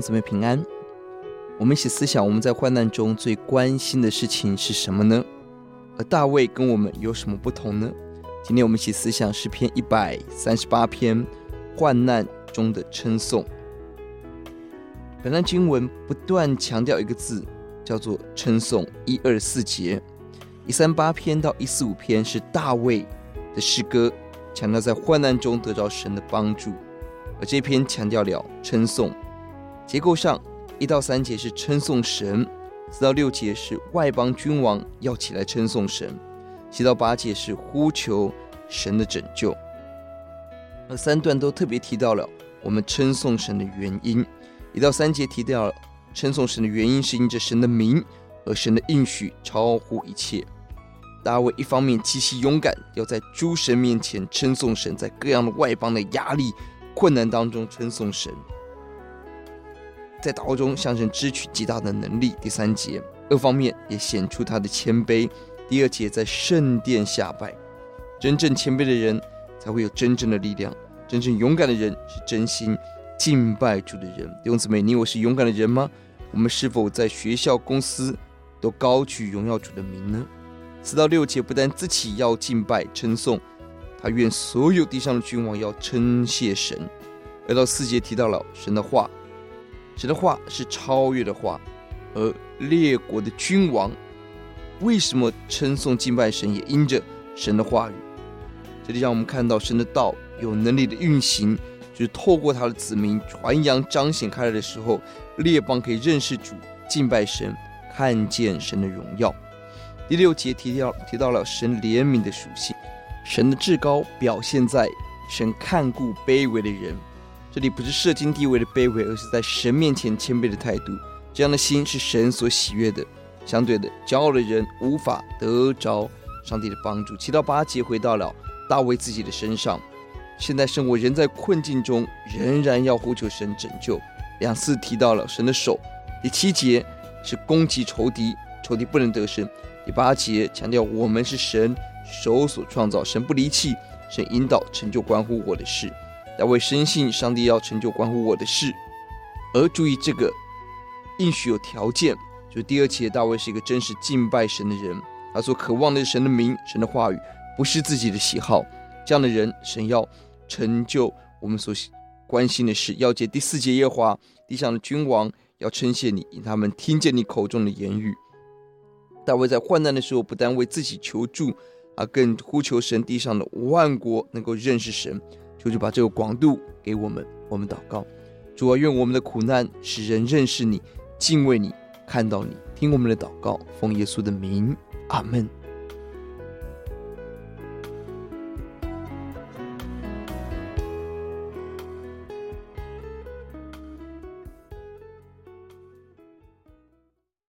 姊妹平安。我们一起思想，我们在患难中最关心的事情是什么呢？而大卫跟我们有什么不同呢？今天我们一起思想诗篇一百三十八篇患难中的称颂。本段经文不断强调一个字，叫做称颂。一二四节，一三八篇到一四五篇是大卫的诗歌，强调在患难中得到神的帮助。而这篇强调了称颂，结构上一到三节是称颂神，四到六节是外邦君王要起来称颂神，七到八节是呼求神的拯救。而三段都特别提到了我们称颂神的原因，一到三节提到了称颂神的原因是因着神的名，而神的应许超乎一切。大卫一方面极其勇敢，要在诸神面前称颂神，在各样的外邦的压力。困难当中称颂神，在祷告中向神支取极大的能力。第三节，二方面也显出他的谦卑。第二节，在圣殿下拜，真正谦卑的人才会有真正的力量。真正勇敢的人是真心敬拜主的人。弟兄姊妹，你我是勇敢的人吗？我们是否在学校、公司都高举荣耀主的名呢？四到六节不但自己要敬拜称颂。他愿所有地上的君王要称谢神。二到四节提到了神的话，神的话是超越的话，而列国的君王为什么称颂敬拜神，也因着神的话语。这里让我们看到神的道有能力的运行，就是透过他的子民传扬彰显开来的时候，列邦可以认识主、敬拜神、看见神的荣耀。第六节提到提到了神怜悯的属性。神的至高表现在神看顾卑微的人，这里不是社经地位的卑微，而是在神面前谦卑的态度。这样的心是神所喜悦的。相对的，骄傲的人无法得着上帝的帮助。七到八节回到了大卫自己的身上，现在生活人在困境中，仍然要呼求神拯救。两次提到了神的手。第七节是攻击仇敌，仇敌不能得胜。第八节强调我们是神手所创造，神不离弃，神引导成就关乎我的事。大卫深信上帝要成就关乎我的事，而注意这个应许有条件，就是第二节大卫是一个真实敬拜神的人，他所渴望的是神的名、神的话语，不是自己的喜好。这样的人，神要成就我们所关心的事。要解第四节，耶华地上的君王要称谢你，因他们听见你口中的言语。大卫在患难的时候，不但为自己求助。而更呼求神，地上的万国能够认识神，求主把这个广度给我们。我们祷告，主啊，愿我们的苦难使人认识你、敬畏你、看到你，听我们的祷告，奉耶稣的名，阿门。